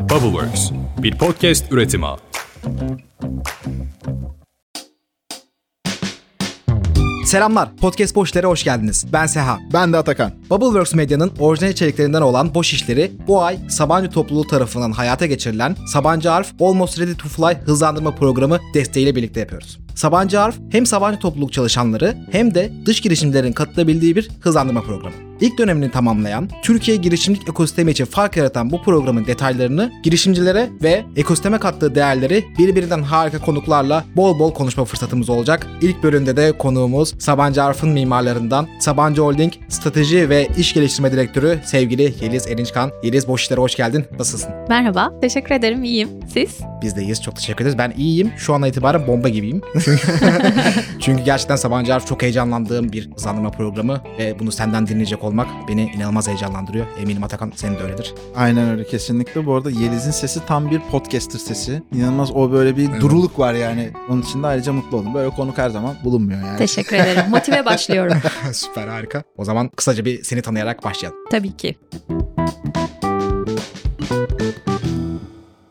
Bubbleworks, bir podcast üretimi. Selamlar, Podcast Boş İşler'e hoş geldiniz. Ben Seha. Ben de Atakan. Bubbleworks Medya'nın orijinal içeriklerinden olan Boş İşleri bu ay Sabancı topluluğu tarafından hayata geçirilen Sabancı Arf Almost Ready to Fly hızlandırma programı desteğiyle birlikte yapıyoruz. Sabancı Arf hem Sabancı topluluk çalışanları hem de dış girişimcilerin katılabildiği bir hızlandırma programı. İlk dönemini tamamlayan, Türkiye girişimcilik ekosistemi için fark yaratan bu programın detaylarını girişimcilere ve ekosisteme kattığı değerleri birbirinden harika konuklarla bol bol konuşma fırsatımız olacak. İlk bölümde de konuğumuz Sabancı Arf'ın mimarlarından Sabancı Holding Strateji ve İş Geliştirme Direktörü sevgili Yeliz Erinçkan. Yeliz boş işlere hoş geldin. Nasılsın? Merhaba, teşekkür ederim. İyiyim. Siz? Biz de iyiyiz. Çok teşekkür ederiz. Ben iyiyim. Şu ana itibaren bomba gibiyim. Çünkü gerçekten Sabancı Arf çok heyecanlandığım bir hızlandırma programı ve bunu senden dinleyecek olmak beni inanılmaz heyecanlandırıyor. Eminim Atakan senin de öyledir. Aynen öyle kesinlikle. Bu arada Yeliz'in sesi tam bir podcaster sesi. İnanılmaz o böyle bir Evet. duruluk var yani. Onun için de ayrıca mutlu oldum. Böyle konuk her zaman bulunmuyor yani. Teşekkür ederim. Motive başlıyorum. Süper harika. O zaman kısaca bir seni tanıyarak başlayalım. Tabii ki.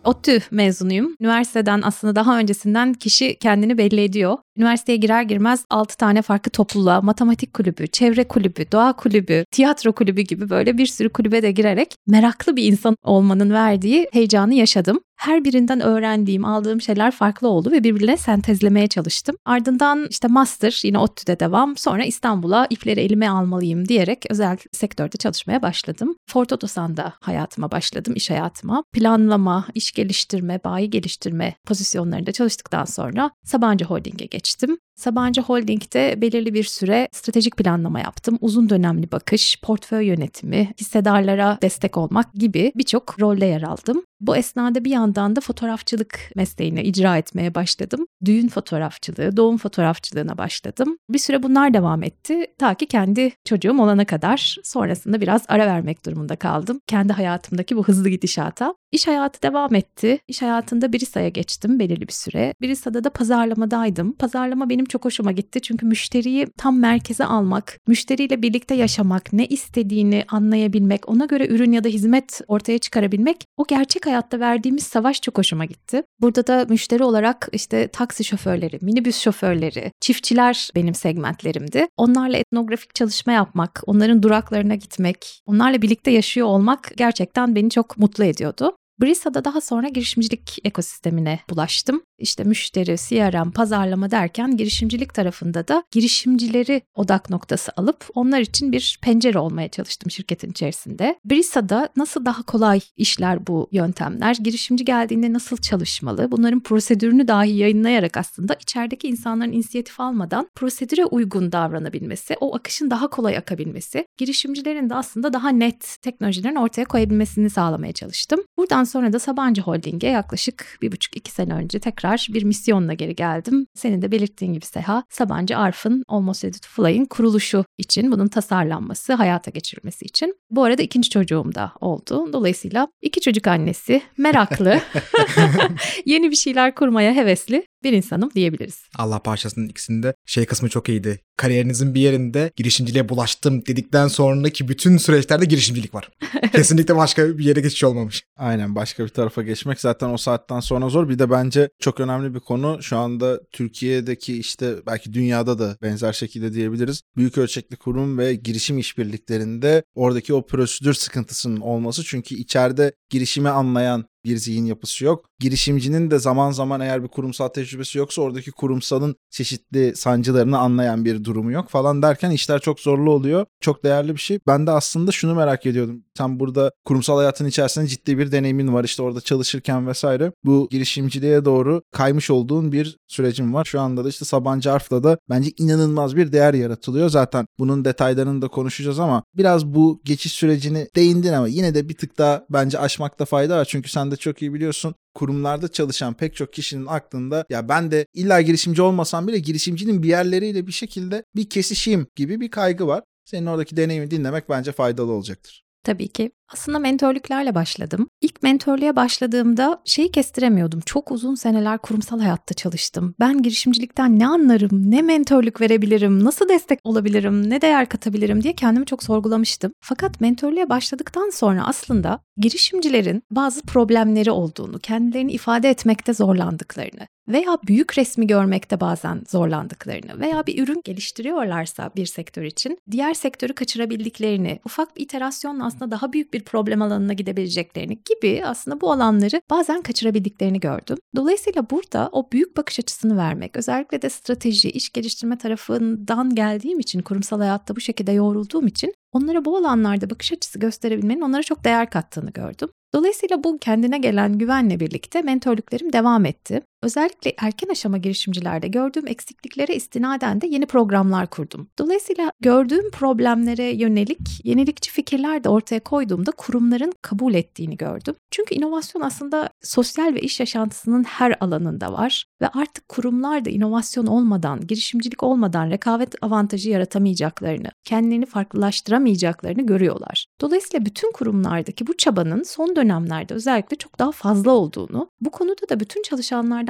ODTÜ mezunuyum. Üniversiteden aslında daha öncesinden kişi kendini belli ediyor. Üniversiteye girer girmez 6 tane farklı topluluğa, matematik kulübü, çevre kulübü, doğa kulübü, tiyatro kulübü gibi böyle bir sürü kulübe de girerek meraklı bir insan olmanın verdiği heyecanı yaşadım. Her birinden öğrendiğim, aldığım şeyler farklı oldu ve birbirine sentezlemeye çalıştım. Ardından işte master yine ODTÜ'de devam. Sonra İstanbul'a ipleri elime almalıyım diyerek özel sektörde çalışmaya başladım. Ford Otosan'da hayatıma başladım, iş hayatıma. Planlama, iş geliştirme, bayi geliştirme pozisyonlarında çalıştıktan sonra Sabancı Holding'e geçtim geçtim. Sabancı Holding'de belirli bir süre stratejik planlama yaptım. Uzun dönemli bakış, portföy yönetimi, hissedarlara destek olmak gibi birçok rolde yer aldım. Bu esnada bir yandan da fotoğrafçılık mesleğini icra etmeye başladım. Düğün fotoğrafçılığı, doğum fotoğrafçılığına başladım. Bir süre bunlar devam etti. Ta ki kendi çocuğum olana kadar. Sonrasında biraz ara vermek durumunda kaldım. Kendi hayatımdaki bu hızlı gidişata. İş hayatı devam etti. İş hayatında Birisa'ya geçtim belirli bir süre. Birisa'da da pazarlamadaydım. Pazarlama benim çok hoşuma gitti. Çünkü müşteriyi tam merkeze almak, müşteriyle birlikte yaşamak, ne istediğini anlayabilmek, ona göre ürün ya da hizmet ortaya çıkarabilmek o gerçek hayatta verdiğimiz savaş çok hoşuma gitti. Burada da müşteri olarak işte taksi şoförleri, minibüs şoförleri, çiftçiler benim segmentlerimdi. Onlarla etnografik çalışma yapmak, onların duraklarına gitmek, onlarla birlikte yaşıyor olmak gerçekten beni çok mutlu ediyordu. Brisa'da daha sonra girişimcilik ekosistemine bulaştım. İşte müşteri, CRM, pazarlama derken girişimcilik tarafında da girişimcileri odak noktası alıp onlar için bir pencere olmaya çalıştım şirketin içerisinde. Brisa'da nasıl daha kolay işler bu yöntemler, girişimci geldiğinde nasıl çalışmalı, bunların prosedürünü dahi yayınlayarak aslında içerideki insanların inisiyatif almadan prosedüre uygun davranabilmesi, o akışın daha kolay akabilmesi, girişimcilerin de aslında daha net teknolojilerin ortaya koyabilmesini sağlamaya çalıştım. Buradan sonra da Sabancı Holding'e yaklaşık bir buçuk iki sene önce tekrar bir misyonla geri geldim. Senin de belirttiğin gibi Seha, Sabancı Arf'ın Almost Ready to Fly'in kuruluşu için, bunun tasarlanması, hayata geçirilmesi için. Bu arada ikinci çocuğum da oldu. Dolayısıyla iki çocuk annesi, meraklı, yeni bir şeyler kurmaya hevesli bir insanım diyebiliriz. Allah parçasının ikisinde şey kısmı çok iyiydi. Kariyerinizin bir yerinde girişimciliğe bulaştım dedikten sonraki bütün süreçlerde girişimcilik var. Kesinlikle başka bir yere geçiş olmamış. Aynen başka bir tarafa geçmek zaten o saatten sonra zor. Bir de bence çok önemli bir konu şu anda Türkiye'deki işte belki dünyada da benzer şekilde diyebiliriz. Büyük ölçekli kurum ve girişim işbirliklerinde oradaki o prosedür sıkıntısının olması. Çünkü içeride girişimi anlayan bir zihin yapısı yok. Girişimcinin de zaman zaman eğer bir kurumsal tecrübesi yoksa oradaki kurumsalın çeşitli sancılarını anlayan bir durumu yok falan derken işler çok zorlu oluyor. Çok değerli bir şey. Ben de aslında şunu merak ediyordum. Sen burada kurumsal hayatın içerisinde ciddi bir deneyimin var. İşte orada çalışırken vesaire. Bu girişimciliğe doğru kaymış olduğun bir sürecin var. Şu anda da işte Sabancı Arf'ta da bence inanılmaz bir değer yaratılıyor. Zaten bunun detaylarını da konuşacağız ama biraz bu geçiş sürecini değindin ama yine de bir tık daha bence aşmakta fayda var. Çünkü sen de çok iyi biliyorsun kurumlarda çalışan pek çok kişinin aklında ya ben de illa girişimci olmasam bile girişimcinin bir yerleriyle bir şekilde bir kesişeyim gibi bir kaygı var. Senin oradaki deneyimi dinlemek bence faydalı olacaktır. Tabii ki. Aslında mentörlüklerle başladım. İlk mentörlüğe başladığımda şeyi kestiremiyordum. Çok uzun seneler kurumsal hayatta çalıştım. Ben girişimcilikten ne anlarım, ne mentörlük verebilirim, nasıl destek olabilirim, ne değer katabilirim diye kendimi çok sorgulamıştım. Fakat mentörlüğe başladıktan sonra aslında girişimcilerin bazı problemleri olduğunu, kendilerini ifade etmekte zorlandıklarını, veya büyük resmi görmekte bazen zorlandıklarını veya bir ürün geliştiriyorlarsa bir sektör için diğer sektörü kaçırabildiklerini, ufak bir iterasyonla aslında daha büyük bir problem alanına gidebileceklerini gibi aslında bu alanları bazen kaçırabildiklerini gördüm. Dolayısıyla burada o büyük bakış açısını vermek, özellikle de strateji, iş geliştirme tarafından geldiğim için, kurumsal hayatta bu şekilde yoğrulduğum için onlara bu alanlarda bakış açısı gösterebilmenin onlara çok değer kattığını gördüm. Dolayısıyla bu kendine gelen güvenle birlikte mentörlüklerim devam etti. Özellikle erken aşama girişimcilerde gördüğüm eksikliklere istinaden de yeni programlar kurdum. Dolayısıyla gördüğüm problemlere yönelik yenilikçi fikirler de ortaya koyduğumda kurumların kabul ettiğini gördüm. Çünkü inovasyon aslında sosyal ve iş yaşantısının her alanında var ve artık kurumlar da inovasyon olmadan, girişimcilik olmadan rekabet avantajı yaratamayacaklarını, kendilerini farklılaştıramayacaklarını görüyorlar. Dolayısıyla bütün kurumlardaki bu çabanın son dönemlerde özellikle çok daha fazla olduğunu, bu konuda da bütün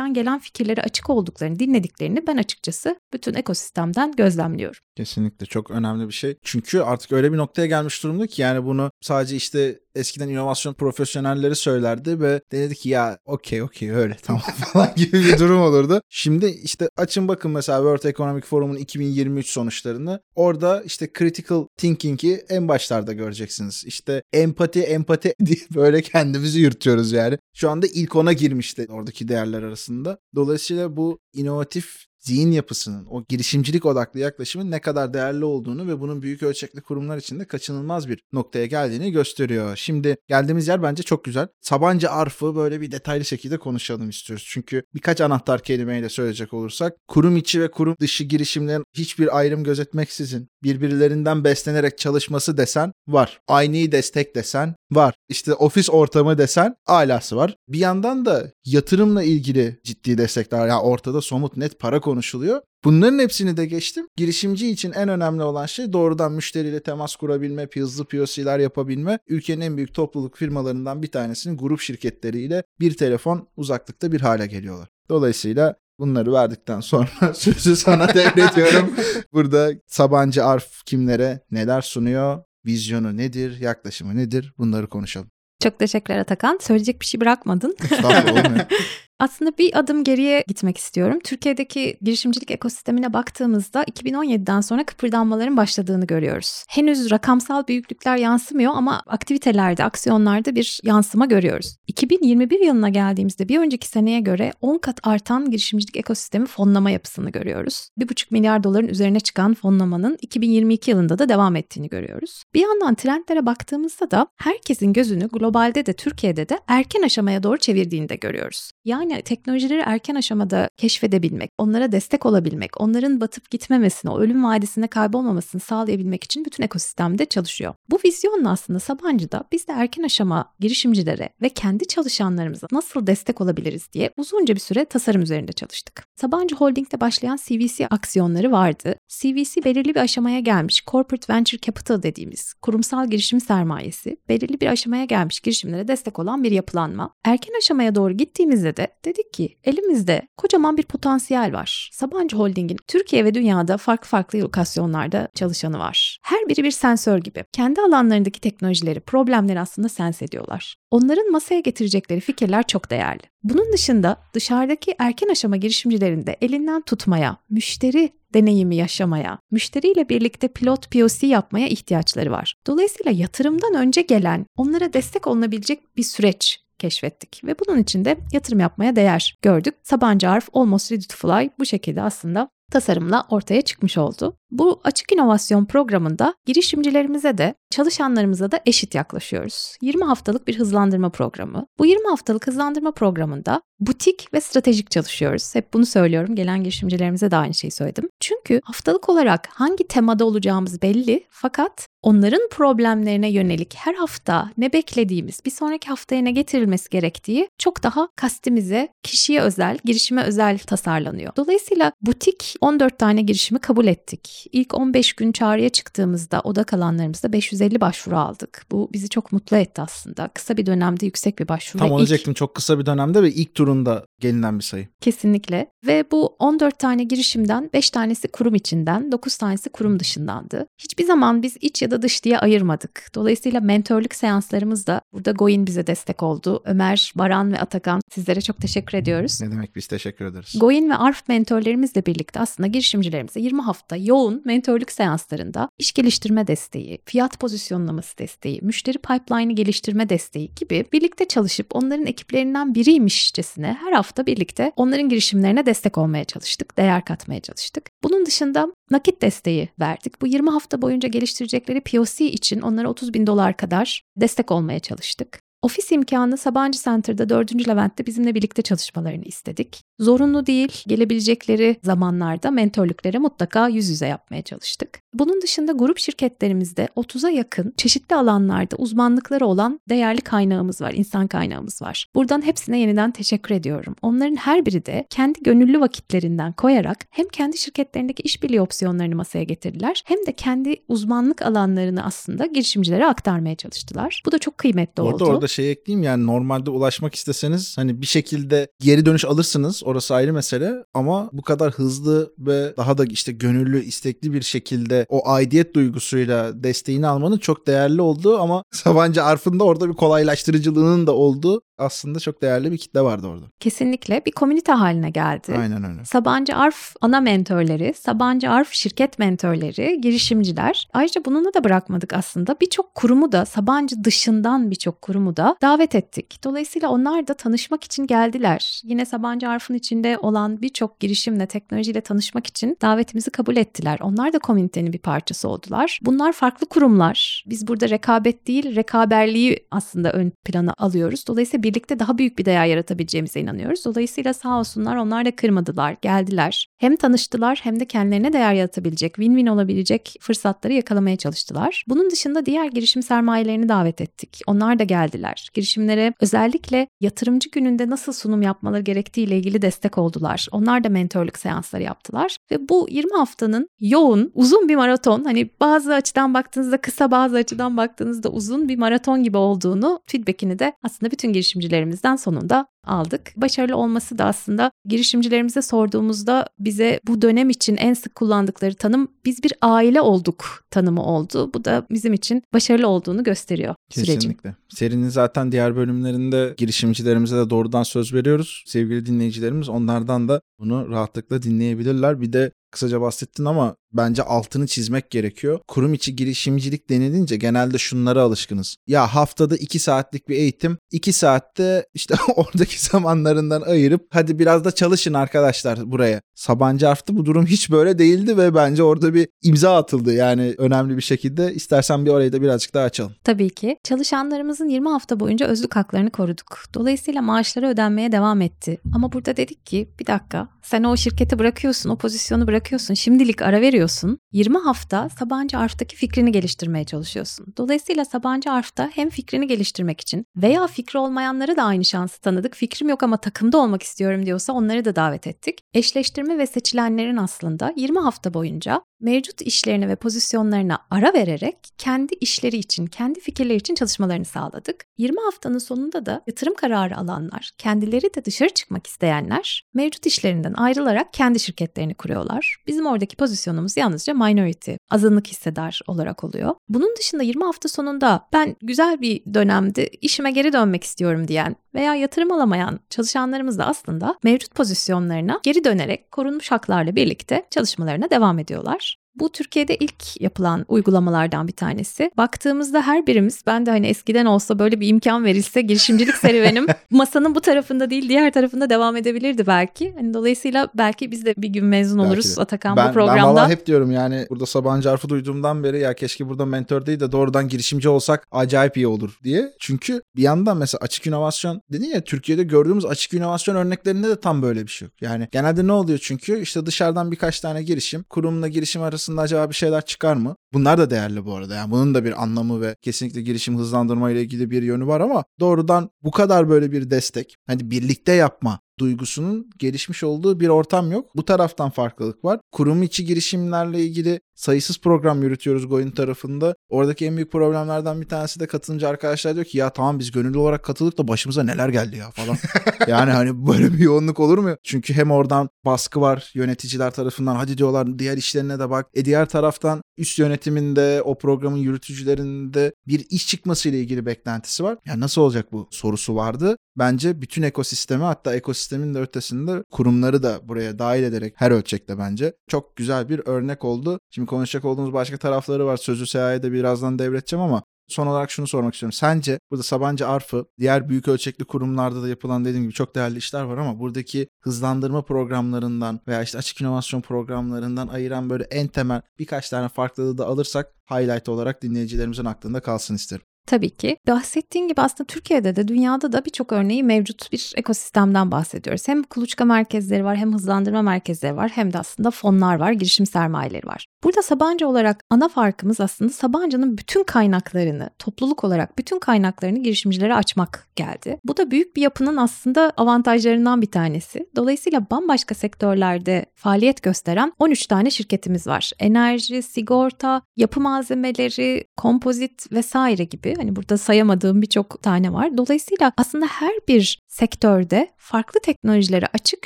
gelen fikirlere açık olduklarını, dinlediklerini ben açıkçası bütün ekosistemden gözlemliyorum. Kesinlikle çok önemli bir şey. Çünkü artık öyle bir noktaya gelmiş durumda ki yani bunu sadece işte eskiden inovasyon profesyonelleri söylerdi ve denedi ki ya okey okey öyle tamam falan gibi bir durum olurdu. Şimdi işte açın bakın mesela World Economic Forum'un 2023 sonuçlarını. Orada işte critical thinking'i en başlarda göreceksiniz. İşte empati empati diye böyle kendimizi yürütüyoruz yani. Şu anda ilk ona girmişti oradaki değerler arasında. Dolayısıyla bu inovatif zihin yapısının, o girişimcilik odaklı yaklaşımın ne kadar değerli olduğunu ve bunun büyük ölçekli kurumlar için de kaçınılmaz bir noktaya geldiğini gösteriyor. Şimdi geldiğimiz yer bence çok güzel. Sabancı Arf'ı böyle bir detaylı şekilde konuşalım istiyoruz. Çünkü birkaç anahtar kelimeyle söyleyecek olursak kurum içi ve kurum dışı girişimlerin hiçbir ayrım gözetmeksizin birbirlerinden beslenerek çalışması desen var. Aynı destek desen var. İşte ofis ortamı desen alası var. Bir yandan da yatırımla ilgili ciddi destekler. Yani ortada somut net para konuşuluyor. Bunların hepsini de geçtim. Girişimci için en önemli olan şey doğrudan müşteriyle temas kurabilme, hızlı POC'ler yapabilme. Ülkenin en büyük topluluk firmalarından bir tanesinin grup şirketleriyle bir telefon uzaklıkta bir hale geliyorlar. Dolayısıyla Bunları verdikten sonra sözü sana devrediyorum. Burada Sabancı Arf kimlere neler sunuyor? Vizyonu nedir? Yaklaşımı nedir? Bunları konuşalım. Çok teşekkürler Atakan. Söyleyecek bir şey bırakmadın. Aslında bir adım geriye gitmek istiyorum. Türkiye'deki girişimcilik ekosistemine baktığımızda 2017'den sonra kıpırdanmaların başladığını görüyoruz. Henüz rakamsal büyüklükler yansımıyor ama aktivitelerde, aksiyonlarda bir yansıma görüyoruz. 2021 yılına geldiğimizde bir önceki seneye göre 10 kat artan girişimcilik ekosistemi fonlama yapısını görüyoruz. 1,5 milyar doların üzerine çıkan fonlamanın 2022 yılında da devam ettiğini görüyoruz. Bir yandan trendlere baktığımızda da herkesin gözünü globalde de Türkiye'de de erken aşamaya doğru çevirdiğini de görüyoruz. Yani teknolojileri erken aşamada keşfedebilmek, onlara destek olabilmek, onların batıp gitmemesini, o ölüm vadisinde kaybolmamasını sağlayabilmek için bütün ekosistemde çalışıyor. Bu vizyonla aslında Sabancı'da biz de erken aşama girişimcilere ve kendi çalışanlarımıza nasıl destek olabiliriz diye uzunca bir süre tasarım üzerinde çalıştık. Sabancı Holding'de başlayan CVC aksiyonları vardı. CVC belirli bir aşamaya gelmiş Corporate Venture Capital dediğimiz kurumsal girişim sermayesi, belirli bir aşamaya gelmiş girişimlere destek olan bir yapılanma. Erken aşamaya doğru gittiğimizde de dedik ki elimizde kocaman bir potansiyel var. Sabancı Holding'in Türkiye ve dünyada farklı farklı lokasyonlarda çalışanı var. Her biri bir sensör gibi. Kendi alanlarındaki teknolojileri, problemleri aslında sens ediyorlar. Onların masaya getirecekleri fikirler çok değerli. Bunun dışında dışarıdaki erken aşama girişimcilerinde elinden tutmaya, müşteri deneyimi yaşamaya, müşteriyle birlikte pilot POC yapmaya ihtiyaçları var. Dolayısıyla yatırımdan önce gelen, onlara destek olunabilecek bir süreç keşfettik ve bunun için de yatırım yapmaya değer gördük. Sabancı Arf Almost Ready to Fly bu şekilde aslında tasarımla ortaya çıkmış oldu. Bu açık inovasyon programında girişimcilerimize de çalışanlarımıza da eşit yaklaşıyoruz. 20 haftalık bir hızlandırma programı. Bu 20 haftalık hızlandırma programında butik ve stratejik çalışıyoruz. Hep bunu söylüyorum. Gelen girişimcilerimize de aynı şeyi söyledim. Çünkü haftalık olarak hangi temada olacağımız belli fakat onların problemlerine yönelik her hafta ne beklediğimiz, bir sonraki haftaya ne getirilmesi gerektiği çok daha kastimize, kişiye özel, girişime özel tasarlanıyor. Dolayısıyla butik 14 tane girişimi kabul ettik İlk 15 gün çağrıya çıktığımızda oda kalanlarımızda 550 başvuru aldık. Bu bizi çok mutlu etti aslında. Kısa bir dönemde yüksek bir başvuru. Tam onu ilk- çok kısa bir dönemde ve ilk turunda gelinen bir sayı. Kesinlikle. Ve bu 14 tane girişimden 5 tanesi kurum içinden, 9 tanesi kurum dışındandı. Hiçbir zaman biz iç ya da dış diye ayırmadık. Dolayısıyla mentörlük seanslarımız da burada Goin bize destek oldu. Ömer, Baran ve Atakan sizlere çok teşekkür ediyoruz. Ne demek biz teşekkür ederiz. Goin ve ARF mentorlarımızla birlikte aslında girişimcilerimize 20 hafta yoğun mentörlük seanslarında iş geliştirme desteği, fiyat pozisyonlaması desteği, müşteri pipeline'ı geliştirme desteği gibi birlikte çalışıp onların ekiplerinden biriymişçesine her hafta birlikte onların girişimlerine destek olmaya çalıştık, değer katmaya çalıştık. Bunun dışında nakit desteği verdik. Bu 20 hafta boyunca geliştirecekleri POC için onlara 30 bin dolar kadar destek olmaya çalıştık. Ofis imkanı Sabancı Center'da 4. Levent'te bizimle birlikte çalışmalarını istedik. Zorunlu değil, gelebilecekleri zamanlarda mentörlüklere mutlaka yüz yüze yapmaya çalıştık. Bunun dışında grup şirketlerimizde 30'a yakın çeşitli alanlarda uzmanlıkları olan değerli kaynağımız var, insan kaynağımız var. Buradan hepsine yeniden teşekkür ediyorum. Onların her biri de kendi gönüllü vakitlerinden koyarak hem kendi şirketlerindeki işbirliği opsiyonlarını masaya getirdiler hem de kendi uzmanlık alanlarını aslında girişimcilere aktarmaya çalıştılar. Bu da çok kıymetli Bu oldu. orada şey ekleyeyim. Yani normalde ulaşmak isteseniz hani bir şekilde geri dönüş alırsınız. Orası ayrı mesele. Ama bu kadar hızlı ve daha da işte gönüllü istekli bir şekilde o aidiyet duygusuyla desteğini almanın çok değerli olduğu ama Sabancı Arf'ın da orada bir kolaylaştırıcılığının da olduğu aslında çok değerli bir kitle vardı orada. Kesinlikle bir komünite haline geldi. Aynen öyle. Sabancı Arf ana mentörleri, Sabancı Arf şirket mentörleri, girişimciler. Ayrıca bununla da bırakmadık aslında. Birçok kurumu da Sabancı dışından birçok kurumu da davet ettik. Dolayısıyla onlar da tanışmak için geldiler. Yine Sabancı Arf'ın içinde olan birçok girişimle, teknolojiyle tanışmak için davetimizi kabul ettiler. Onlar da komünitenin bir parçası oldular. Bunlar farklı kurumlar. Biz burada rekabet değil, rekaberliği aslında ön plana alıyoruz. Dolayısıyla birlikte daha büyük bir değer yaratabileceğimize inanıyoruz. Dolayısıyla sağ olsunlar onlar da kırmadılar, geldiler. Hem tanıştılar hem de kendilerine değer yaratabilecek, win-win olabilecek fırsatları yakalamaya çalıştılar. Bunun dışında diğer girişim sermayelerini davet ettik. Onlar da geldiler. Girişimlere özellikle yatırımcı gününde nasıl sunum yapmaları gerektiği ile ilgili destek oldular. Onlar da mentörlük seansları yaptılar. Ve bu 20 haftanın yoğun, uzun bir maraton. Hani bazı açıdan baktığınızda kısa, bazı açıdan baktığınızda uzun bir maraton gibi olduğunu feedbackini de aslında bütün girişimcilerimizden sonunda aldık. Başarılı olması da aslında girişimcilerimize sorduğumuzda bize bu dönem için en sık kullandıkları tanım biz bir aile olduk tanımı oldu. Bu da bizim için başarılı olduğunu gösteriyor sürecin. Kesinlikle. Serinin zaten diğer bölümlerinde girişimcilerimize de doğrudan söz veriyoruz. Sevgili dinleyicilerimiz onlardan da bunu rahatlıkla dinleyebilirler. Bir de kısaca bahsettin ama bence altını çizmek gerekiyor. Kurum içi girişimcilik denilince genelde şunlara alışkınız. Ya haftada 2 saatlik bir eğitim, 2 saatte işte oradaki zamanlarından ayırıp hadi biraz da çalışın arkadaşlar buraya. Sabancı Arf'ta bu durum hiç böyle değildi ve bence orada bir imza atıldı yani önemli bir şekilde. İstersen bir orayı da birazcık daha açalım. Tabii ki. Çalışanlarımızın 20 hafta boyunca özlük haklarını koruduk. Dolayısıyla maaşları ödenmeye devam etti. Ama burada dedik ki bir dakika sen o şirketi bırakıyorsun, o pozisyonu bırakıyorsun. Şimdilik ara veriyorsun. 20 hafta Sabancı Arf'taki fikrini geliştirmeye çalışıyorsun. Dolayısıyla Sabancı Arf'ta hem fikrini geliştirmek için veya fikri olmayanlara da aynı şansı tanıdık. Fikrim yok ama takımda olmak istiyorum diyorsa onları da davet ettik. Eşleştirme ve seçilenlerin aslında 20 hafta boyunca mevcut işlerine ve pozisyonlarına ara vererek kendi işleri için, kendi fikirleri için çalışmalarını sağladık. 20 haftanın sonunda da yatırım kararı alanlar, kendileri de dışarı çıkmak isteyenler mevcut işlerinden ayrılarak kendi şirketlerini kuruyorlar. Bizim oradaki pozisyonumuz yalnızca minority, azınlık hissedar olarak oluyor. Bunun dışında 20 hafta sonunda ben güzel bir dönemdi, işime geri dönmek istiyorum diyen veya yatırım alamayan çalışanlarımız da aslında mevcut pozisyonlarına geri dönerek korunmuş haklarla birlikte çalışmalarına devam ediyorlar. Bu Türkiye'de ilk yapılan uygulamalardan bir tanesi. Baktığımızda her birimiz ben de hani eskiden olsa böyle bir imkan verilse girişimcilik serüvenim masanın bu tarafında değil diğer tarafında devam edebilirdi belki. Hani dolayısıyla belki biz de bir gün mezun Belki oluruz de. Atakan ben, bu programda. Ben valla hep diyorum yani burada Sabancı Arf'ı duyduğumdan beri ya keşke burada mentor değil de doğrudan girişimci olsak acayip iyi olur diye. Çünkü bir yandan mesela açık inovasyon dedin ya Türkiye'de gördüğümüz açık inovasyon örneklerinde de tam böyle bir şey yok. Yani genelde ne oluyor çünkü işte dışarıdan birkaç tane girişim kurumla girişim arasında acaba bir şeyler çıkar mı? Bunlar da değerli bu arada. Yani bunun da bir anlamı ve kesinlikle girişim hızlandırma ile ilgili bir yönü var ama doğrudan bu kadar böyle bir destek, hani birlikte yapma duygusunun gelişmiş olduğu bir ortam yok. Bu taraftan farklılık var. Kurum içi girişimlerle ilgili sayısız program yürütüyoruz Goin tarafında. Oradaki en büyük problemlerden bir tanesi de katılımcı arkadaşlar diyor ki ya tamam biz gönüllü olarak katıldık da başımıza neler geldi ya falan. yani hani böyle bir yoğunluk olur mu? Çünkü hem oradan baskı var yöneticiler tarafından hadi diyorlar diğer işlerine de bak. E diğer taraftan üst yönetiminde o programın yürütücülerinde bir iş çıkması ile ilgili beklentisi var. Ya nasıl olacak bu sorusu vardı. Bence bütün ekosistemi hatta ekosistemin de ötesinde kurumları da buraya dahil ederek her ölçekte bence çok güzel bir örnek oldu. Şimdi konuşacak olduğumuz başka tarafları var. Sözü Seha'ya da birazdan devredeceğim ama son olarak şunu sormak istiyorum. Sence burada Sabancı Arf'ı diğer büyük ölçekli kurumlarda da yapılan dediğim gibi çok değerli işler var ama buradaki hızlandırma programlarından veya işte açık inovasyon programlarından ayıran böyle en temel birkaç tane farklılığı da alırsak highlight olarak dinleyicilerimizin aklında kalsın isterim. Tabii ki. Bahsettiğin gibi aslında Türkiye'de de dünyada da birçok örneği mevcut bir ekosistemden bahsediyoruz. Hem kuluçka merkezleri var hem hızlandırma merkezleri var hem de aslında fonlar var, girişim sermayeleri var. Burada Sabancı olarak ana farkımız aslında Sabancı'nın bütün kaynaklarını, topluluk olarak bütün kaynaklarını girişimcilere açmak geldi. Bu da büyük bir yapının aslında avantajlarından bir tanesi. Dolayısıyla bambaşka sektörlerde faaliyet gösteren 13 tane şirketimiz var. Enerji, sigorta, yapı malzemeleri, kompozit vesaire gibi Hani burada sayamadığım birçok tane var. Dolayısıyla aslında her bir sektörde farklı teknolojilere açık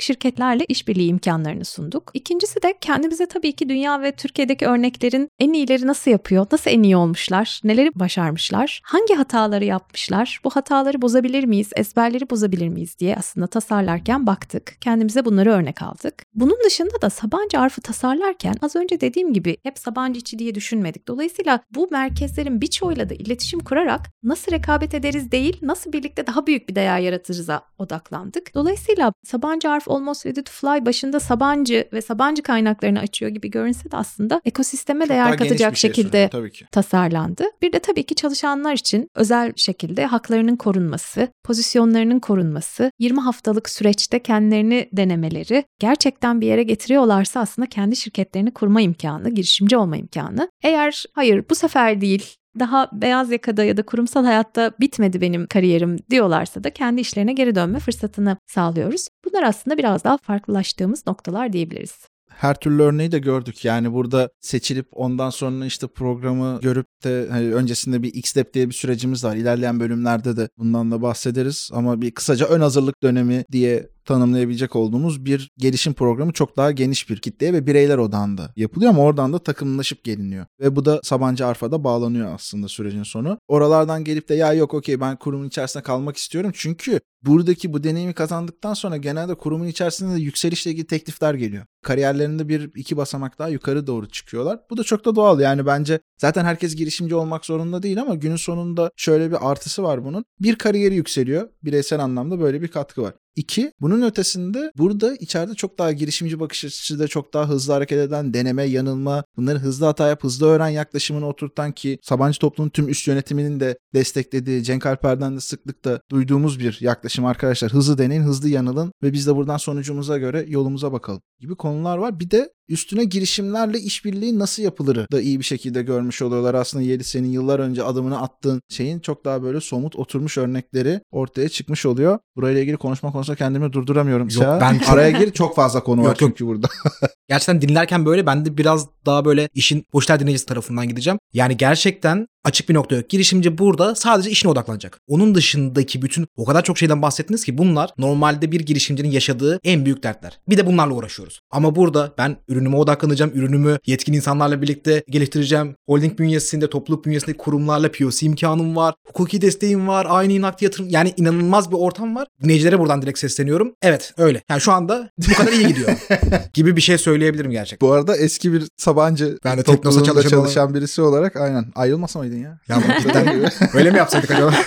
şirketlerle işbirliği imkanlarını sunduk. İkincisi de kendimize tabii ki dünya ve Türkiye'deki örneklerin en iyileri nasıl yapıyor, nasıl en iyi olmuşlar, neleri başarmışlar, hangi hataları yapmışlar, bu hataları bozabilir miyiz, ezberleri bozabilir miyiz diye aslında tasarlarken baktık. Kendimize bunları örnek aldık. Bunun dışında da Sabancı Arf'ı tasarlarken az önce dediğim gibi hep Sabancı içi diye düşünmedik. Dolayısıyla bu merkezlerin birçoğuyla da iletişim kurarak nasıl rekabet ederiz değil, nasıl birlikte daha büyük bir değer yaratırıza odaklandık. Dolayısıyla Sabancı Arf Almost Ready to Fly başında Sabancı ve Sabancı kaynaklarını açıyor gibi görünse de aslında ekosisteme Çok değer katacak şey şekilde sunuyor, tasarlandı. Bir de tabii ki çalışanlar için özel şekilde haklarının korunması, pozisyonlarının korunması, 20 haftalık süreçte kendilerini denemeleri, gerçekten bir yere getiriyorlarsa aslında kendi şirketlerini kurma imkanı, girişimci olma imkanı. Eğer hayır bu sefer değil daha beyaz yakada ya da kurumsal hayatta bitmedi benim kariyerim diyorlarsa da kendi işlerine geri dönme fırsatını sağlıyoruz. Bunlar aslında biraz daha farklılaştığımız noktalar diyebiliriz her türlü örneği de gördük. Yani burada seçilip ondan sonra işte programı görüp de hani öncesinde bir X-Step diye bir sürecimiz var. İlerleyen bölümlerde de bundan da bahsederiz. Ama bir kısaca ön hazırlık dönemi diye tanımlayabilecek olduğumuz bir gelişim programı çok daha geniş bir kitleye ve bireyler odağında yapılıyor ama oradan da takımlaşıp geliniyor. Ve bu da Sabancı Arfa'da bağlanıyor aslında sürecin sonu. Oralardan gelip de ya yok okey ben kurumun içerisinde kalmak istiyorum. Çünkü buradaki bu deneyimi kazandıktan sonra genelde kurumun içerisinde de yükselişle ilgili teklifler geliyor. Kariyerlerinde bir iki basamak daha yukarı doğru çıkıyorlar. Bu da çok da doğal yani bence zaten herkes girişimci olmak zorunda değil ama günün sonunda şöyle bir artısı var bunun. Bir kariyeri yükseliyor. Bireysel anlamda böyle bir katkı var. İki, bunun ötesinde burada içeride çok daha girişimci bakış açısı da çok daha hızlı hareket eden, deneme, yanılma, bunları hızlı hata yap, hızlı öğren yaklaşımını oturtan ki Sabancı Toplum'un tüm üst yönetiminin de desteklediği, Cenk Alper'den de sıklıkla duyduğumuz bir yaklaşım arkadaşlar. Hızlı deneyin, hızlı yanılın ve biz de buradan sonucumuza göre yolumuza bakalım gibi konular var. Bir de üstüne girişimlerle işbirliği nasıl yapılırı da iyi bir şekilde görmüş oluyorlar. Aslında Yeli senin yıllar önce adımını attığın şeyin çok daha böyle somut oturmuş örnekleri ortaya çıkmış oluyor. Burayla ilgili konuşma konusunda kendimi durduramıyorum. Yok, Seha. ben- Araya gir çok fazla konu var Yok, yok. çünkü burada. Gerçekten dinlerken böyle ben de biraz daha böyle işin boşlar dinleyicisi tarafından gideceğim. Yani gerçekten açık bir nokta yok. Girişimci burada sadece işine odaklanacak. Onun dışındaki bütün o kadar çok şeyden bahsettiniz ki bunlar normalde bir girişimcinin yaşadığı en büyük dertler. Bir de bunlarla uğraşıyoruz. Ama burada ben ürünüme odaklanacağım. Ürünümü yetkin insanlarla birlikte geliştireceğim. Holding bünyesinde, topluluk bünyesinde kurumlarla POC imkanım var. Hukuki desteğim var. Aynı nakdi yatırım. Yani inanılmaz bir ortam var. Dinleyicilere buradan direkt sesleniyorum. Evet öyle. Yani şu anda bu kadar iyi gidiyor. gibi bir şey söyleyebilirim gerçekten. Bu arada eski bir Sabancı Ben de topluluğunda çalışan çalışan birisi olarak aynen ayrılmasa mıydın ya? Ya öyle mi yapsaydık acaba?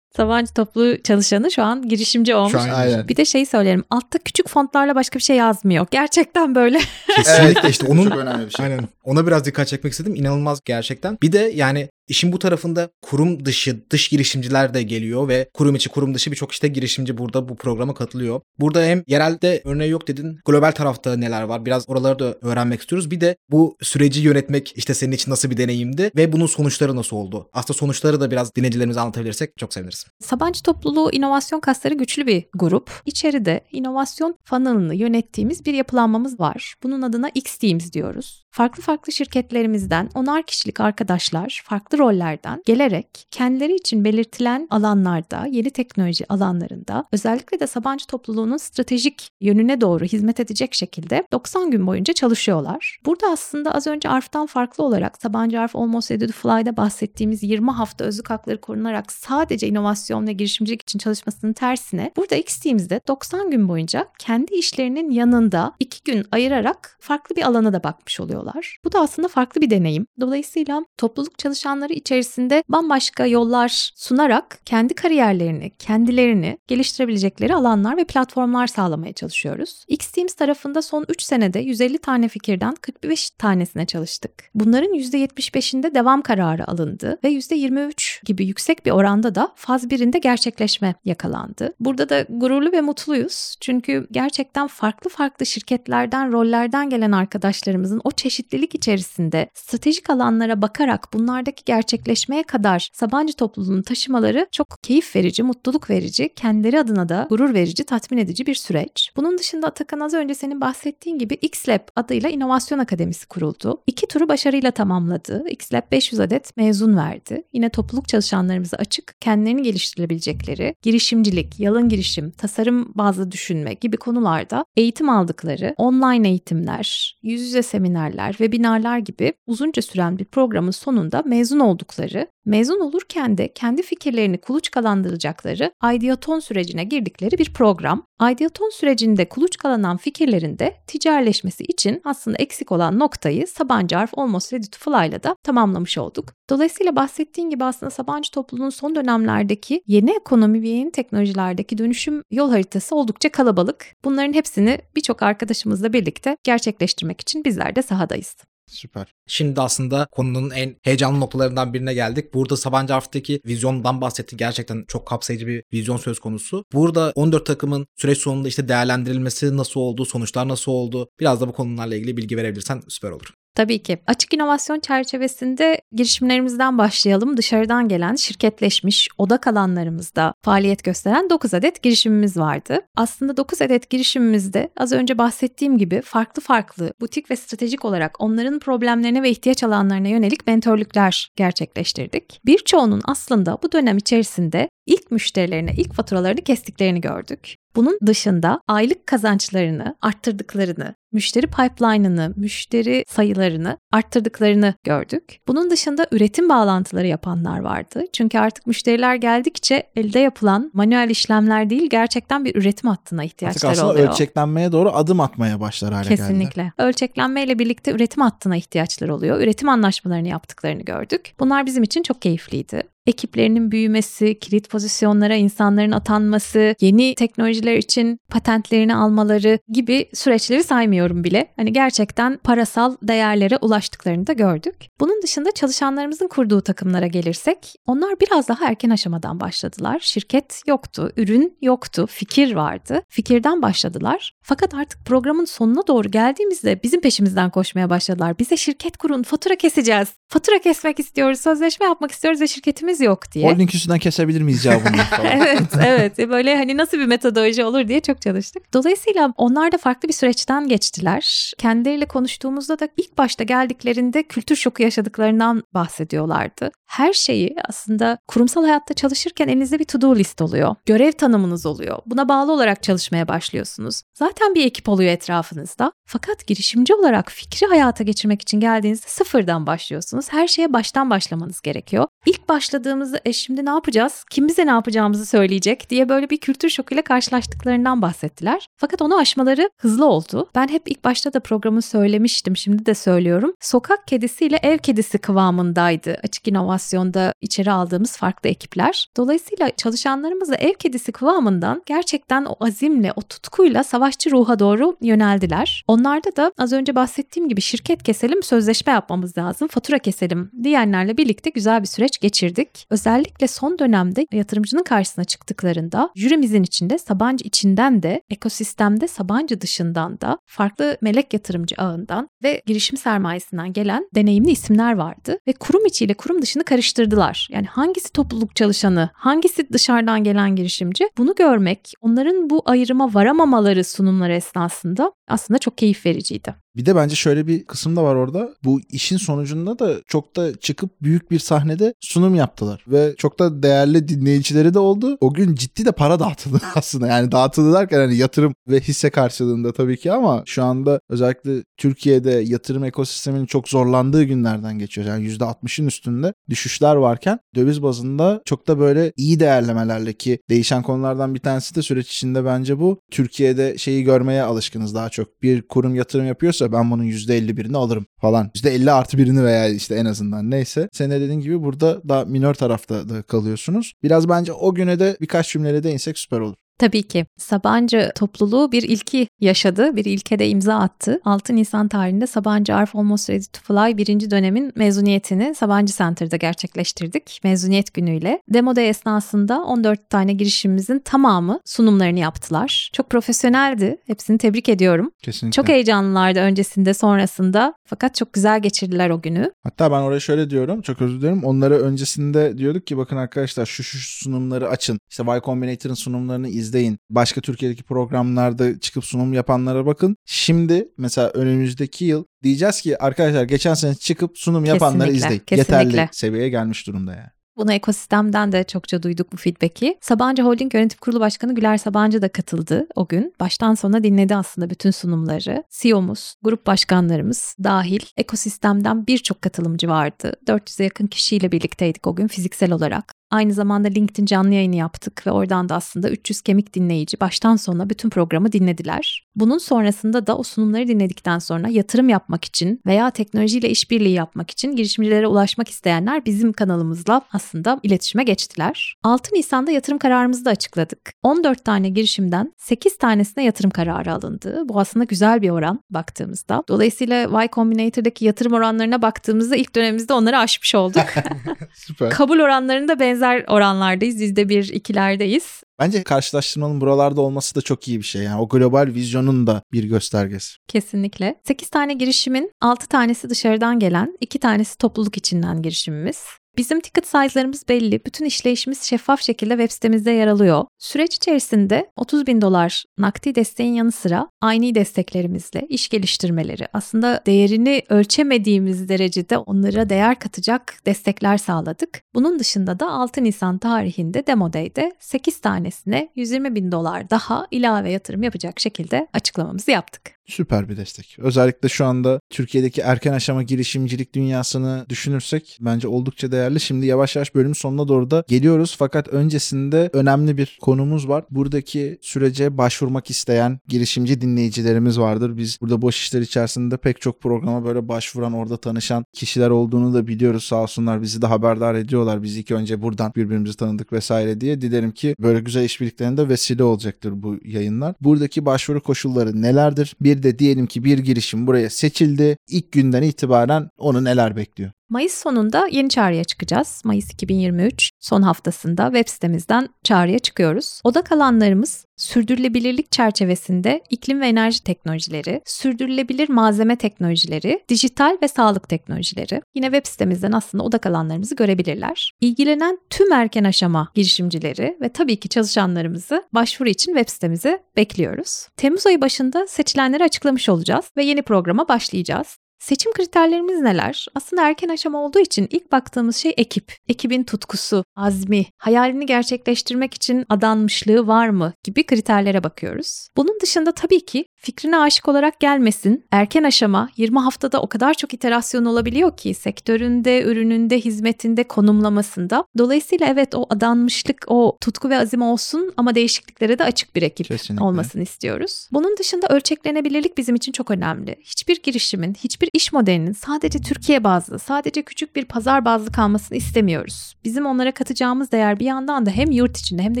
Sabancı toplu çalışanı şu an girişimci olmuş. Şu an Aynen. Bir de şeyi söylerim. Altta küçük fontlarla başka bir şey yazmıyor. Gerçekten böyle. Kesinlikle işte onun çok önemli bir şey. Aynen. Ona biraz dikkat çekmek istedim. İnanılmaz gerçekten. Bir de yani işin bu tarafında kurum dışı dış girişimciler de geliyor ve kurum içi kurum dışı birçok işte girişimci burada bu programa katılıyor. Burada hem yerelde örneği yok dedin. Global tarafta neler var? Biraz oraları da öğrenmek istiyoruz. Bir de bu süreci yönetmek işte senin için nasıl bir deneyimdi ve bunun sonuçları nasıl oldu? Aslında sonuçları da biraz dinleyicilerimize anlatabilirsek çok seviniriz. Sabancı topluluğu inovasyon kasları güçlü bir grup. İçeride inovasyon funnel'ını yönettiğimiz bir yapılanmamız var. Bunun adına X Teams diyoruz. Farklı farklı şirketlerimizden onar kişilik arkadaşlar farklı rollerden gelerek kendileri için belirtilen alanlarda, yeni teknoloji alanlarında özellikle de Sabancı topluluğunun stratejik yönüne doğru hizmet edecek şekilde 90 gün boyunca çalışıyorlar. Burada aslında az önce ARF'tan farklı olarak Sabancı ARF Almost to Fly'da bahsettiğimiz 20 hafta özlük hakları korunarak sadece inovasyon ve girişimcilik için çalışmasının tersine burada X-Teams'de 90 gün boyunca kendi işlerinin yanında 2 gün ayırarak farklı bir alana da bakmış oluyorlar. Bu da aslında farklı bir deneyim. Dolayısıyla topluluk çalışanları içerisinde bambaşka yollar sunarak kendi kariyerlerini, kendilerini geliştirebilecekleri alanlar ve platformlar sağlamaya çalışıyoruz. X-Teams tarafında son 3 senede 150 tane fikirden 45 tanesine çalıştık. Bunların %75'inde devam kararı alındı ve %23 gibi yüksek bir oranda da faz 1'inde gerçekleşme yakalandı. Burada da gururlu ve mutluyuz. Çünkü gerçekten farklı farklı şirketlerden, rollerden gelen arkadaşlarımızın o çeşitlilik içerisinde stratejik alanlara bakarak bunlardaki gerçekleşmeye kadar Sabancı topluluğunu taşımaları çok keyif verici, mutluluk verici, kendileri adına da gurur verici, tatmin edici bir süreç. Bunun dışında Atakan az önce senin bahsettiğin gibi XLab adıyla inovasyon akademisi kuruldu. İki turu başarıyla tamamladı. XLab 500 adet mezun verdi. Yine topluluk çalışanlarımıza açık, kendilerini geliştirebilecekleri, girişimcilik, yalın girişim, tasarım bazlı düşünme gibi konularda eğitim aldıkları online eğitimler, yüz yüze seminerler, webinarlar gibi uzunca süren bir programın sonunda mezun oldukları, mezun olurken de kendi fikirlerini kuluçkalandıracakları Ideaton sürecine girdikleri bir program. Ideaton sürecinde kuluçkalanan fikirlerin de ticaretleşmesi için aslında eksik olan noktayı Sabancı Arf Almost Ready to Fly'la da tamamlamış olduk. Dolayısıyla bahsettiğin gibi aslında Sabancı topluluğunun son dönemlerdeki yeni ekonomi ve yeni teknolojilerdeki dönüşüm yol haritası oldukça kalabalık. Bunların hepsini birçok arkadaşımızla birlikte gerçekleştirmek için bizler de sahadayız. Süper. Şimdi aslında konunun en heyecanlı noktalarından birine geldik. Burada Sabancı Harf'taki vizyondan bahsettik. Gerçekten çok kapsayıcı bir vizyon söz konusu. Burada 14 takımın süreç sonunda işte değerlendirilmesi nasıl oldu, sonuçlar nasıl oldu? Biraz da bu konularla ilgili bilgi verebilirsen süper olur. Tabii ki. Açık inovasyon çerçevesinde girişimlerimizden başlayalım. Dışarıdan gelen şirketleşmiş odak alanlarımızda faaliyet gösteren 9 adet girişimimiz vardı. Aslında 9 adet girişimimizde az önce bahsettiğim gibi farklı farklı butik ve stratejik olarak onların problemlerine ve ihtiyaç alanlarına yönelik mentörlükler gerçekleştirdik. Birçoğunun aslında bu dönem içerisinde ilk müşterilerine ilk faturalarını kestiklerini gördük. Bunun dışında aylık kazançlarını arttırdıklarını, müşteri pipeline'ını, müşteri sayılarını arttırdıklarını gördük. Bunun dışında üretim bağlantıları yapanlar vardı. Çünkü artık müşteriler geldikçe elde yapılan manuel işlemler değil gerçekten bir üretim hattına ihtiyaçları Artık aslında oluyor. ölçeklenmeye doğru adım atmaya başlar hale geldiler. Kesinlikle. Ölçeklenmeyle birlikte üretim hattına ihtiyaçları oluyor. Üretim anlaşmalarını yaptıklarını gördük. Bunlar bizim için çok keyifliydi ekiplerinin büyümesi, kilit pozisyonlara insanların atanması, yeni teknolojiler için patentlerini almaları gibi süreçleri saymıyorum bile. Hani gerçekten parasal değerlere ulaştıklarını da gördük. Bunun dışında çalışanlarımızın kurduğu takımlara gelirsek onlar biraz daha erken aşamadan başladılar. Şirket yoktu, ürün yoktu, fikir vardı. Fikirden başladılar. Fakat artık programın sonuna doğru geldiğimizde bizim peşimizden koşmaya başladılar. Bize şirket kurun, fatura keseceğiz. Fatura kesmek istiyoruz, sözleşme yapmak istiyoruz ve şirketimiz yok diye. Holding üstünden kesebilir miyiz ya bunu falan. evet, evet. Böyle hani nasıl bir metodoloji olur diye çok çalıştık. Dolayısıyla onlar da farklı bir süreçten geçtiler. Kendileriyle konuştuğumuzda da ilk başta geldiklerinde kültür şoku yaşadıklarından bahsediyorlardı. Her şeyi aslında kurumsal hayatta çalışırken elinizde bir to-do list oluyor. Görev tanımınız oluyor. Buna bağlı olarak çalışmaya başlıyorsunuz. Zaten bir ekip oluyor etrafınızda. Fakat girişimci olarak fikri hayata geçirmek için geldiğinizde sıfırdan başlıyorsunuz. Her şeye baştan başlamanız gerekiyor. İlk başladığımızda e şimdi ne yapacağız? Kim bize ne yapacağımızı söyleyecek diye böyle bir kültür şokuyla karşılaştıklarından bahsettiler. Fakat onu aşmaları hızlı oldu. Ben hep ilk başta da programı söylemiştim. Şimdi de söylüyorum. Sokak kedisiyle ev kedisi kıvamındaydı. Açık inovasyonda içeri aldığımız farklı ekipler. Dolayısıyla çalışanlarımız da ev kedisi kıvamından gerçekten o azimle, o tutkuyla savaşçı ruha doğru yöneldiler. Onlarda da az önce bahsettiğim gibi şirket keselim, sözleşme yapmamız lazım, fatura keselim diyenlerle birlikte güzel bir süreç geçirdik. Özellikle son dönemde yatırımcının karşısına çıktıklarında jürimizin içinde Sabancı içinden de ekosistemde Sabancı dışından da farklı melek yatırımcı ağından ve girişim sermayesinden gelen deneyimli isimler vardı ve kurum içiyle kurum dışını karıştırdılar. Yani hangisi topluluk çalışanı, hangisi dışarıdan gelen girişimci bunu görmek, onların bu ayrıma varamamaları sunumları esnasında aslında çok keyif vericiydi. Bir de bence şöyle bir kısım da var orada. Bu işin sonucunda da çok da çıkıp büyük bir sahnede sunum yaptılar. Ve çok da değerli dinleyicileri de oldu. O gün ciddi de para dağıtıldı aslında. Yani dağıtıldı derken hani yatırım ve hisse karşılığında tabii ki ama şu anda özellikle Türkiye'de yatırım ekosisteminin çok zorlandığı günlerden geçiyor. Yani %60'ın üstünde düşüşler varken döviz bazında çok da böyle iyi değerlemelerle ki değişen konulardan bir tanesi de süreç içinde bence bu. Türkiye'de şeyi görmeye alışkınız daha çok. Bir kurum yatırım yapıyorsa ben bunun %51'ini alırım falan. %50 artı birini veya işte en azından neyse. Sen de dediğin gibi burada daha minör tarafta da kalıyorsunuz. Biraz bence o güne de birkaç cümleyle değinsek süper olur. Tabii ki. Sabancı topluluğu bir ilki yaşadı, bir ilke de imza attı. 6 Nisan tarihinde Sabancı Arf Almost Ready to Fly birinci dönemin mezuniyetini Sabancı Center'da gerçekleştirdik. Mezuniyet günüyle. Demo Day esnasında 14 tane girişimimizin tamamı sunumlarını yaptılar. Çok profesyoneldi. Hepsini tebrik ediyorum. Kesinlikle. Çok heyecanlılardı öncesinde, sonrasında. Fakat çok güzel geçirdiler o günü. Hatta ben oraya şöyle diyorum. Çok özür dilerim. Onlara öncesinde diyorduk ki bakın arkadaşlar şu şu sunumları açın. İşte Y Combinator'ın sunumlarını izleyin. Başka Türkiye'deki programlarda çıkıp sunum yapanlara bakın. Şimdi mesela önümüzdeki yıl diyeceğiz ki arkadaşlar geçen sene çıkıp sunum yapanları Kesinlikle, izleyin. kesinlikle. Yeterli seviyeye gelmiş durumda yani. Bunu ekosistemden de çokça duyduk bu feedback'i. Sabancı Holding Yönetim Kurulu Başkanı Güler Sabancı da katıldı o gün. Baştan sona dinledi aslında bütün sunumları. CEO'muz, grup başkanlarımız dahil ekosistemden birçok katılımcı vardı. 400'e yakın kişiyle birlikteydik o gün fiziksel olarak. Aynı zamanda LinkedIn canlı yayını yaptık ve oradan da aslında 300 kemik dinleyici baştan sona bütün programı dinlediler. Bunun sonrasında da o sunumları dinledikten sonra yatırım yapmak için veya teknolojiyle işbirliği yapmak için girişimcilere ulaşmak isteyenler bizim kanalımızla aslında iletişime geçtiler. 6 Nisan'da yatırım kararımızı da açıkladık. 14 tane girişimden 8 tanesine yatırım kararı alındı. Bu aslında güzel bir oran baktığımızda. Dolayısıyla Y Combinator'daki yatırım oranlarına baktığımızda ilk dönemimizde onları aşmış olduk. Süper. Kabul oranlarında benzer oranlardayız. %1, ikilerdeyiz. Bence karşılaştırmanın buralarda olması da çok iyi bir şey. Yani o global vizyonun da bir göstergesi. Kesinlikle. 8 tane girişimin 6 tanesi dışarıdan gelen, 2 tanesi topluluk içinden girişimimiz. Bizim ticket size'larımız belli. Bütün işleyişimiz şeffaf şekilde web sitemizde yer alıyor. Süreç içerisinde 30 bin dolar nakdi desteğin yanı sıra aynı desteklerimizle iş geliştirmeleri aslında değerini ölçemediğimiz derecede onlara değer katacak destekler sağladık. Bunun dışında da 6 Nisan tarihinde Demo Day'de 8 tanesine 120 bin dolar daha ilave yatırım yapacak şekilde açıklamamızı yaptık. Süper bir destek. Özellikle şu anda Türkiye'deki erken aşama girişimcilik dünyasını düşünürsek bence oldukça değerli. Şimdi yavaş yavaş bölümün sonuna doğru da geliyoruz. Fakat öncesinde önemli bir konumuz var. Buradaki sürece başvurmak isteyen girişimci dinleyicilerimiz vardır. Biz burada boş işler içerisinde pek çok programa böyle başvuran, orada tanışan kişiler olduğunu da biliyoruz. Sağ olsunlar bizi de haberdar ediyorlar. Biz ilk önce buradan birbirimizi tanıdık vesaire diye. Dilerim ki böyle güzel işbirliklerinde vesile olacaktır bu yayınlar. Buradaki başvuru koşulları nelerdir? Bir de diyelim ki bir girişim buraya seçildi. İlk günden itibaren onu neler bekliyor? Mayıs sonunda yeni çağrıya çıkacağız. Mayıs 2023 son haftasında web sitemizden çağrıya çıkıyoruz. Oda kalanlarımız sürdürülebilirlik çerçevesinde iklim ve enerji teknolojileri, sürdürülebilir malzeme teknolojileri, dijital ve sağlık teknolojileri. Yine web sitemizden aslında oda kalanlarımızı görebilirler. İlgilenen tüm erken aşama girişimcileri ve tabii ki çalışanlarımızı başvuru için web sitemize bekliyoruz. Temmuz ayı başında seçilenleri açıklamış olacağız ve yeni programa başlayacağız. Seçim kriterlerimiz neler? Aslında erken aşama olduğu için ilk baktığımız şey ekip. Ekibin tutkusu, azmi, hayalini gerçekleştirmek için adanmışlığı var mı gibi kriterlere bakıyoruz. Bunun dışında tabii ki fikrine aşık olarak gelmesin. Erken aşama 20 haftada o kadar çok iterasyon olabiliyor ki sektöründe, ürününde, hizmetinde, konumlamasında. Dolayısıyla evet o adanmışlık, o tutku ve azim olsun ama değişikliklere de açık bir ekip Kesinlikle. olmasını istiyoruz. Bunun dışında ölçeklenebilirlik bizim için çok önemli. Hiçbir girişimin, hiçbir iş modelinin sadece Türkiye bazlı, sadece küçük bir pazar bazlı kalmasını istemiyoruz. Bizim onlara katacağımız değer bir yandan da hem yurt içinde hem de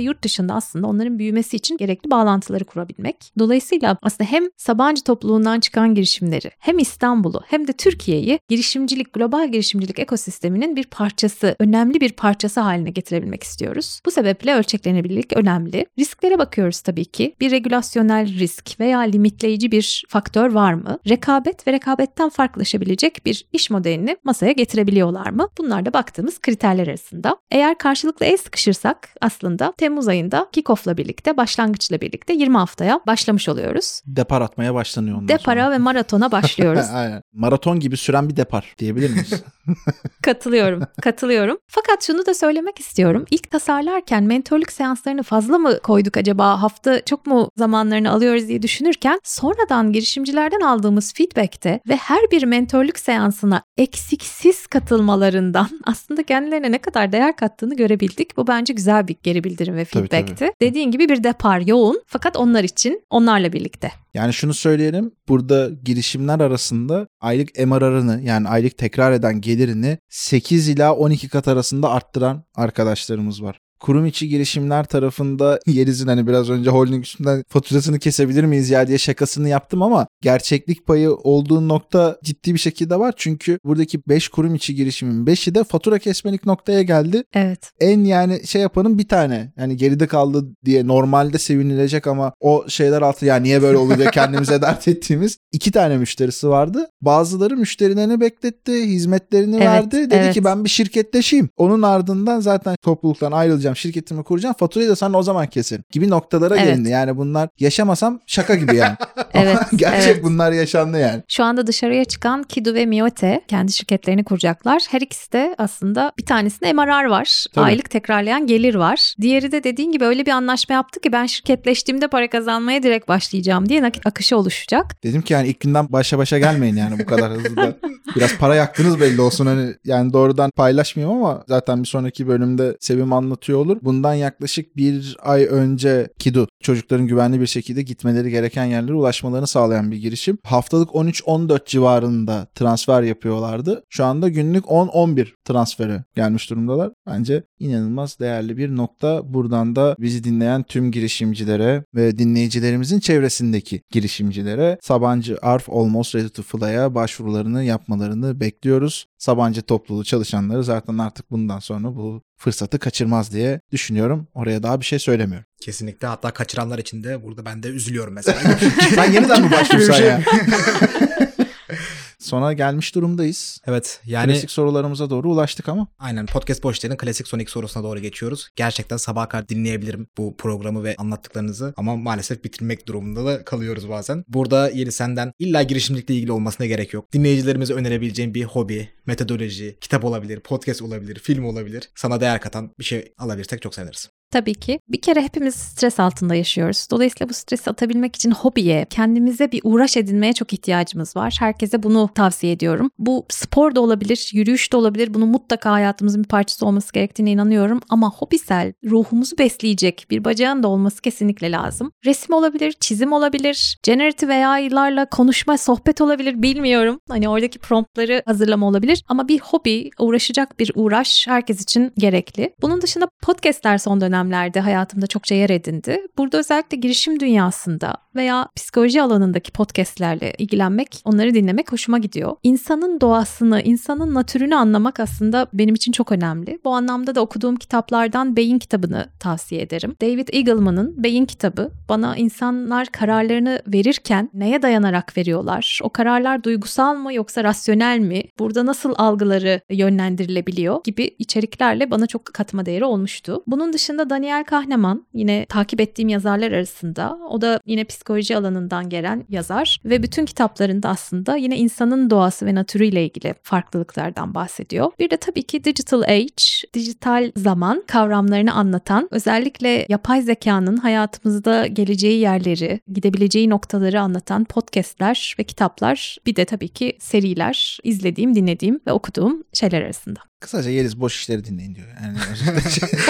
yurt dışında aslında onların büyümesi için gerekli bağlantıları kurabilmek. Dolayısıyla aslında hem Sabancı topluluğundan çıkan girişimleri, hem İstanbul'u hem de Türkiye'yi girişimcilik, global girişimcilik ekosisteminin bir parçası, önemli bir parçası haline getirebilmek istiyoruz. Bu sebeple ölçeklenebilirlik önemli. Risklere bakıyoruz tabii ki. Bir regülasyonel risk veya limitleyici bir faktör var mı? Rekabet ve rekabetten farklı farklılaşabilecek bir iş modelini masaya getirebiliyorlar mı? Bunlar da baktığımız kriterler arasında. Eğer karşılıklı el sıkışırsak aslında Temmuz ayında kickoff'la birlikte, başlangıçla birlikte 20 haftaya başlamış oluyoruz. Depar atmaya başlanıyor ondan Depara sonra. ve maratona başlıyoruz. Aynen. Maraton gibi süren bir depar diyebilir miyiz? Katılıyorum, katılıyorum. Fakat şunu da söylemek istiyorum. İlk tasarlarken mentorluk seanslarını fazla mı koyduk acaba? Hafta çok mu zamanlarını alıyoruz diye düşünürken sonradan girişimcilerden aldığımız feedbackte ve her bir mentorluk seansına eksiksiz katılmalarından aslında kendilerine ne kadar değer kattığını görebildik. Bu bence güzel bir geri bildirim ve Tabii, feedbackti. Dediğin gibi bir depar yoğun fakat onlar için, onlarla birlikte. Yani şunu söyleyelim. Burada girişimler arasında aylık MRR'ını yani aylık tekrar eden gelirini 8 ila 12 kat arasında arttıran arkadaşlarımız var. Kurum içi girişimler tarafında Yeliz'in hani biraz önce holding üstünden faturasını kesebilir miyiz ya diye şakasını yaptım ama gerçeklik payı olduğu nokta ciddi bir şekilde var. Çünkü buradaki 5 kurum içi girişimin 5'i de fatura kesmelik noktaya geldi. Evet. En yani şey yapanın bir tane. Yani geride kaldı diye normalde sevinilecek ama o şeyler altı ya niye böyle oluyor kendimize dert ettiğimiz iki tane müşterisi vardı. Bazıları müşterilerini bekletti, hizmetlerini Evet, verdi. Dedi evet. ki ben bir şirketleşeyim. Onun ardından zaten topluluktan ayrılacağım, şirketimi kuracağım. Faturayı da sana o zaman keserim. Gibi noktalara Evet. gelindi. Yani bunlar yaşamasam şaka gibi yani. Evet, Gerçek evet. bunlar yaşandı yani. Şu anda dışarıya çıkan Kidu ve Miote kendi şirketlerini kuracaklar. Her ikisi de aslında bir tanesinde MRR var. Tabii. Aylık tekrarlayan gelir var. Diğeri de dediğin gibi öyle bir anlaşma yaptı ki ben şirketleştiğimde para kazanmaya direkt başlayacağım diye nakit akışı oluşacak. Dedim ki yani ilk günden başa başa gelmeyin yani bu kadar hızlı da. Biraz para yaktınız belli olsun hani yani doğrudan paylaşmayayım ama zaten bir sonraki bölümde Sevim anlatıyor olur. Bundan yaklaşık bir ay önce Kidu çocukların güvenli bir şekilde gitmeleri gereken yerlere ulaşmalarını sağlayan bir girişim. Haftalık 13-14 civarında transfer yapıyorlardı. Şu anda günlük 10-11 transfere gelmiş durumdalar. Bence inanılmaz değerli bir nokta. Buradan da bizi dinleyen tüm girişimcilere ve dinleyicilerimizin çevresindeki girişimcilere Sabancı Arf Almost Ready to Fly'a başvurularını yapmalarını bekliyoruz. Sabancı topluluğu çalışanları zaten artık bundan sonra bu fırsatı kaçırmaz diye düşünüyorum. Oraya daha bir şey söylemiyorum. Kesinlikle hatta kaçıranlar için de burada ben de üzülüyorum mesela. Sen yeniden mi Başvursan başvursan ya. Sona gelmiş durumdayız. Evet yani Klasik sorularımıza doğru ulaştık ama. aynen podcast boşlarının klasik son ilk sorusuna doğru geçiyoruz. Gerçekten sabaha kadar dinleyebilirim bu programı ve anlattıklarınızı ama maalesef bitirmek durumunda da kalıyoruz bazen. Burada yeni senden illa girişimcilikle ilgili olmasına gerek yok. Dinleyicilerimize önerebileceğim bir hobi, metodoloji, kitap olabilir, podcast olabilir, film olabilir. Sana değer katan bir şey alabilirsek çok seviniriz. Tabii ki. Bir kere hepimiz stres altında yaşıyoruz. Dolayısıyla bu stresi atabilmek için hobiye, kendimize bir uğraş edinmeye çok ihtiyacımız var. Herkese bunu tavsiye ediyorum. Bu spor da olabilir, yürüyüş de olabilir. Bunun mutlaka hayatımızın bir parçası olması gerektiğine inanıyorum. Ama hobisel, ruhumuzu besleyecek bir bacağın da olması kesinlikle lazım. Resim olabilir, çizim olabilir, generative AI'larla konuşma, sohbet olabilir bilmiyorum. Hani oradaki promptları hazırlama olabilir. Ama bir hobi, uğraşacak bir uğraş herkes için gerekli. Bunun dışında podcastler son dönemlerde hayatımda çokça yer edindi. Burada özellikle girişim dünyasında veya psikoloji alanındaki podcastlerle ilgilenmek, onları dinlemek hoşuma gidiyor. İnsanın doğasını, insanın natürünü anlamak aslında benim için çok önemli. Bu anlamda da okuduğum kitaplardan Beyin kitabını tavsiye ederim. David Eagleman'ın Beyin kitabı bana insanlar kararlarını verirken neye dayanarak veriyorlar? O kararlar duygusal mı yoksa rasyonel mi? Burada nasıl algıları yönlendirilebiliyor gibi içeriklerle bana çok katma değeri olmuştu. Bunun dışında Daniel Kahneman yine takip ettiğim yazarlar arasında. O da yine psikoloji alanından gelen yazar ve bütün kitaplarında aslında yine insanın doğası ve natürüyle ilgili farklılıklardan bahsediyor. Bir de tabii ki Digital Age, dijital zaman kavramlarını anlatan, özellikle yapay zekanın hayatımızda geleceği yerleri, gidebileceği noktaları anlatan podcastler ve kitaplar, bir de tabii ki seriler izlediğim, dinlediğim ve okuduğum şeyler arasında. Kısaca Yeliz boş işleri dinleyin diyor. Yani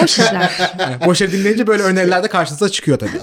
Boş işler. Boş yere dinleyince böyle öneriler de karşınıza çıkıyor tabii.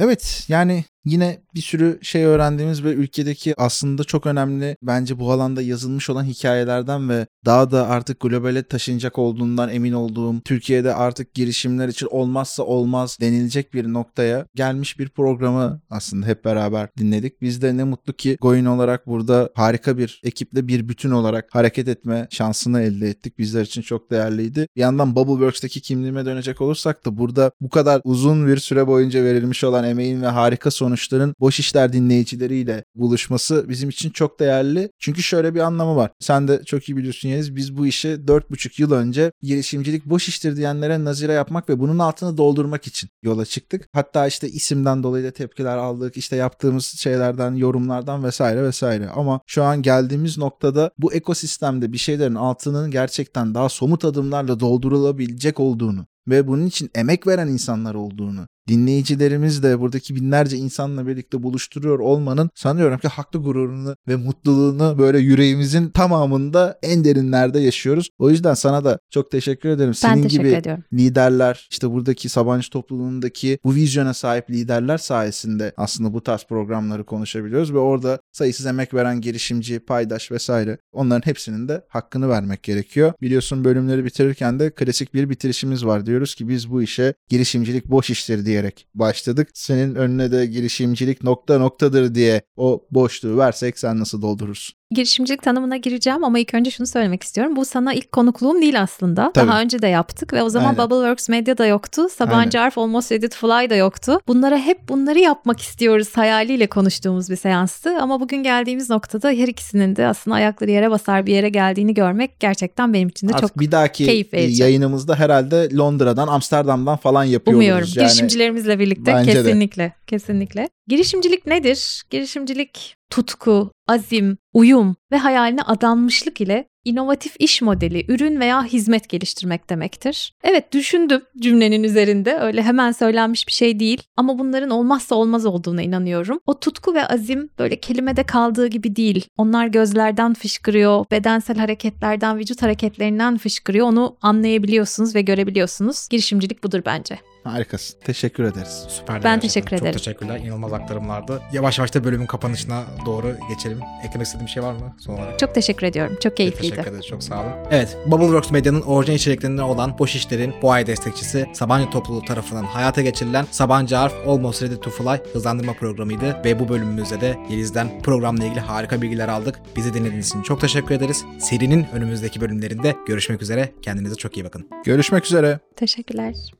Evet yani yine bir sürü şey öğrendiğimiz ve ülkedeki aslında çok önemli bence bu alanda yazılmış olan hikayelerden ve daha da artık globale taşınacak olduğundan emin olduğum Türkiye'de artık girişimler için olmazsa olmaz denilecek bir noktaya gelmiş bir programı aslında hep beraber dinledik. Biz de ne mutlu ki Goin olarak burada harika bir ekiple bir bütün olarak hareket etme şansını elde ettik. Bizler için çok değerliydi. Bir yandan Bubbleworks'taki kimliğime dönecek olursak da burada bu kadar uzun bir süre boyunca verilmiş olan emeğin ve harika sonuçların boş işler dinleyicileriyle buluşması bizim için çok değerli. Çünkü şöyle bir anlamı var. Sen de çok iyi biliyorsun Yeniz. Biz bu işi 4,5 yıl önce girişimcilik boş iştir diyenlere nazire yapmak ve bunun altını doldurmak için yola çıktık. Hatta işte isimden dolayı da tepkiler aldık. İşte yaptığımız şeylerden, yorumlardan vesaire vesaire. Ama şu an geldiğimiz noktada bu ekosistemde bir şeylerin altının gerçekten daha somut adımlarla doldurulabilecek olduğunu ve bunun için emek veren insanlar olduğunu dinleyicilerimiz de buradaki binlerce insanla birlikte buluşturuyor olmanın sanıyorum ki haklı gururunu ve mutluluğunu böyle yüreğimizin tamamında en derinlerde yaşıyoruz. O yüzden sana da çok teşekkür ederim. Ben Senin teşekkür gibi ediyorum. liderler işte buradaki Sabancı topluluğundaki bu vizyona sahip liderler sayesinde aslında bu tarz programları konuşabiliyoruz ve orada sayısız emek veren girişimci, paydaş vesaire onların hepsinin de hakkını vermek gerekiyor. Biliyorsun bölümleri bitirirken de klasik bir bitirişimiz var. Diyoruz ki biz bu işe girişimcilik boş iştir diyerek başladık. Senin önüne de girişimcilik nokta noktadır diye o boşluğu versek sen nasıl doldurursun? Girişimcilik tanımına gireceğim ama ilk önce şunu söylemek istiyorum. Bu sana ilk konukluğum değil aslında. Tabii. Daha önce de yaptık ve o zaman Aynen. Bubbleworks Medya da yoktu. Sabancı Arf Almost to Fly da yoktu. Bunlara hep bunları yapmak istiyoruz hayaliyle konuştuğumuz bir seanstı. Ama bugün geldiğimiz noktada her ikisinin de aslında ayakları yere basar bir yere geldiğini görmek gerçekten benim için de Artık çok bir dahaki keyif verici. yayınımızda herhalde Londra'dan, Amsterdam'dan falan yapıyoruz. Umuyorum. Yani Girişimcilerimizle birlikte Bence de. kesinlikle. Kesinlikle. Girişimcilik nedir? Girişimcilik tutku, azim, uyum ve hayaline adanmışlık ile inovatif iş modeli, ürün veya hizmet geliştirmek demektir. Evet düşündüm cümlenin üzerinde. Öyle hemen söylenmiş bir şey değil ama bunların olmazsa olmaz olduğuna inanıyorum. O tutku ve azim böyle kelimede kaldığı gibi değil. Onlar gözlerden fışkırıyor, bedensel hareketlerden, vücut hareketlerinden fışkırıyor. Onu anlayabiliyorsunuz ve görebiliyorsunuz. Girişimcilik budur bence. Harikasın. Teşekkür ederiz. Süper. Ben teşekkür ederim. Çok teşekkürler. İnanılmaz aktarımlardı. Yavaş yavaş da bölümün kapanışına doğru geçelim. Eklemek istediğim bir şey var mı son olarak? Çok teşekkür ediyorum. Çok keyifliydi. Teşekkür ederiz. Çok sağ olun. Evet. Bubbleworks Medya'nın orijinal içeriklerinden olan Boş İşler'in bu ay destekçisi Sabancı topluluğu tarafından hayata geçirilen Sabancı Arf Almost Ready to Fly hızlandırma programıydı ve bu bölümümüzde de Yeliz'den programla ilgili harika bilgiler aldık. Bizi dinlediğiniz için çok teşekkür ederiz. Serinin önümüzdeki bölümlerinde görüşmek üzere. Kendinize çok iyi bakın. Görüşmek üzere. Teşekkürler.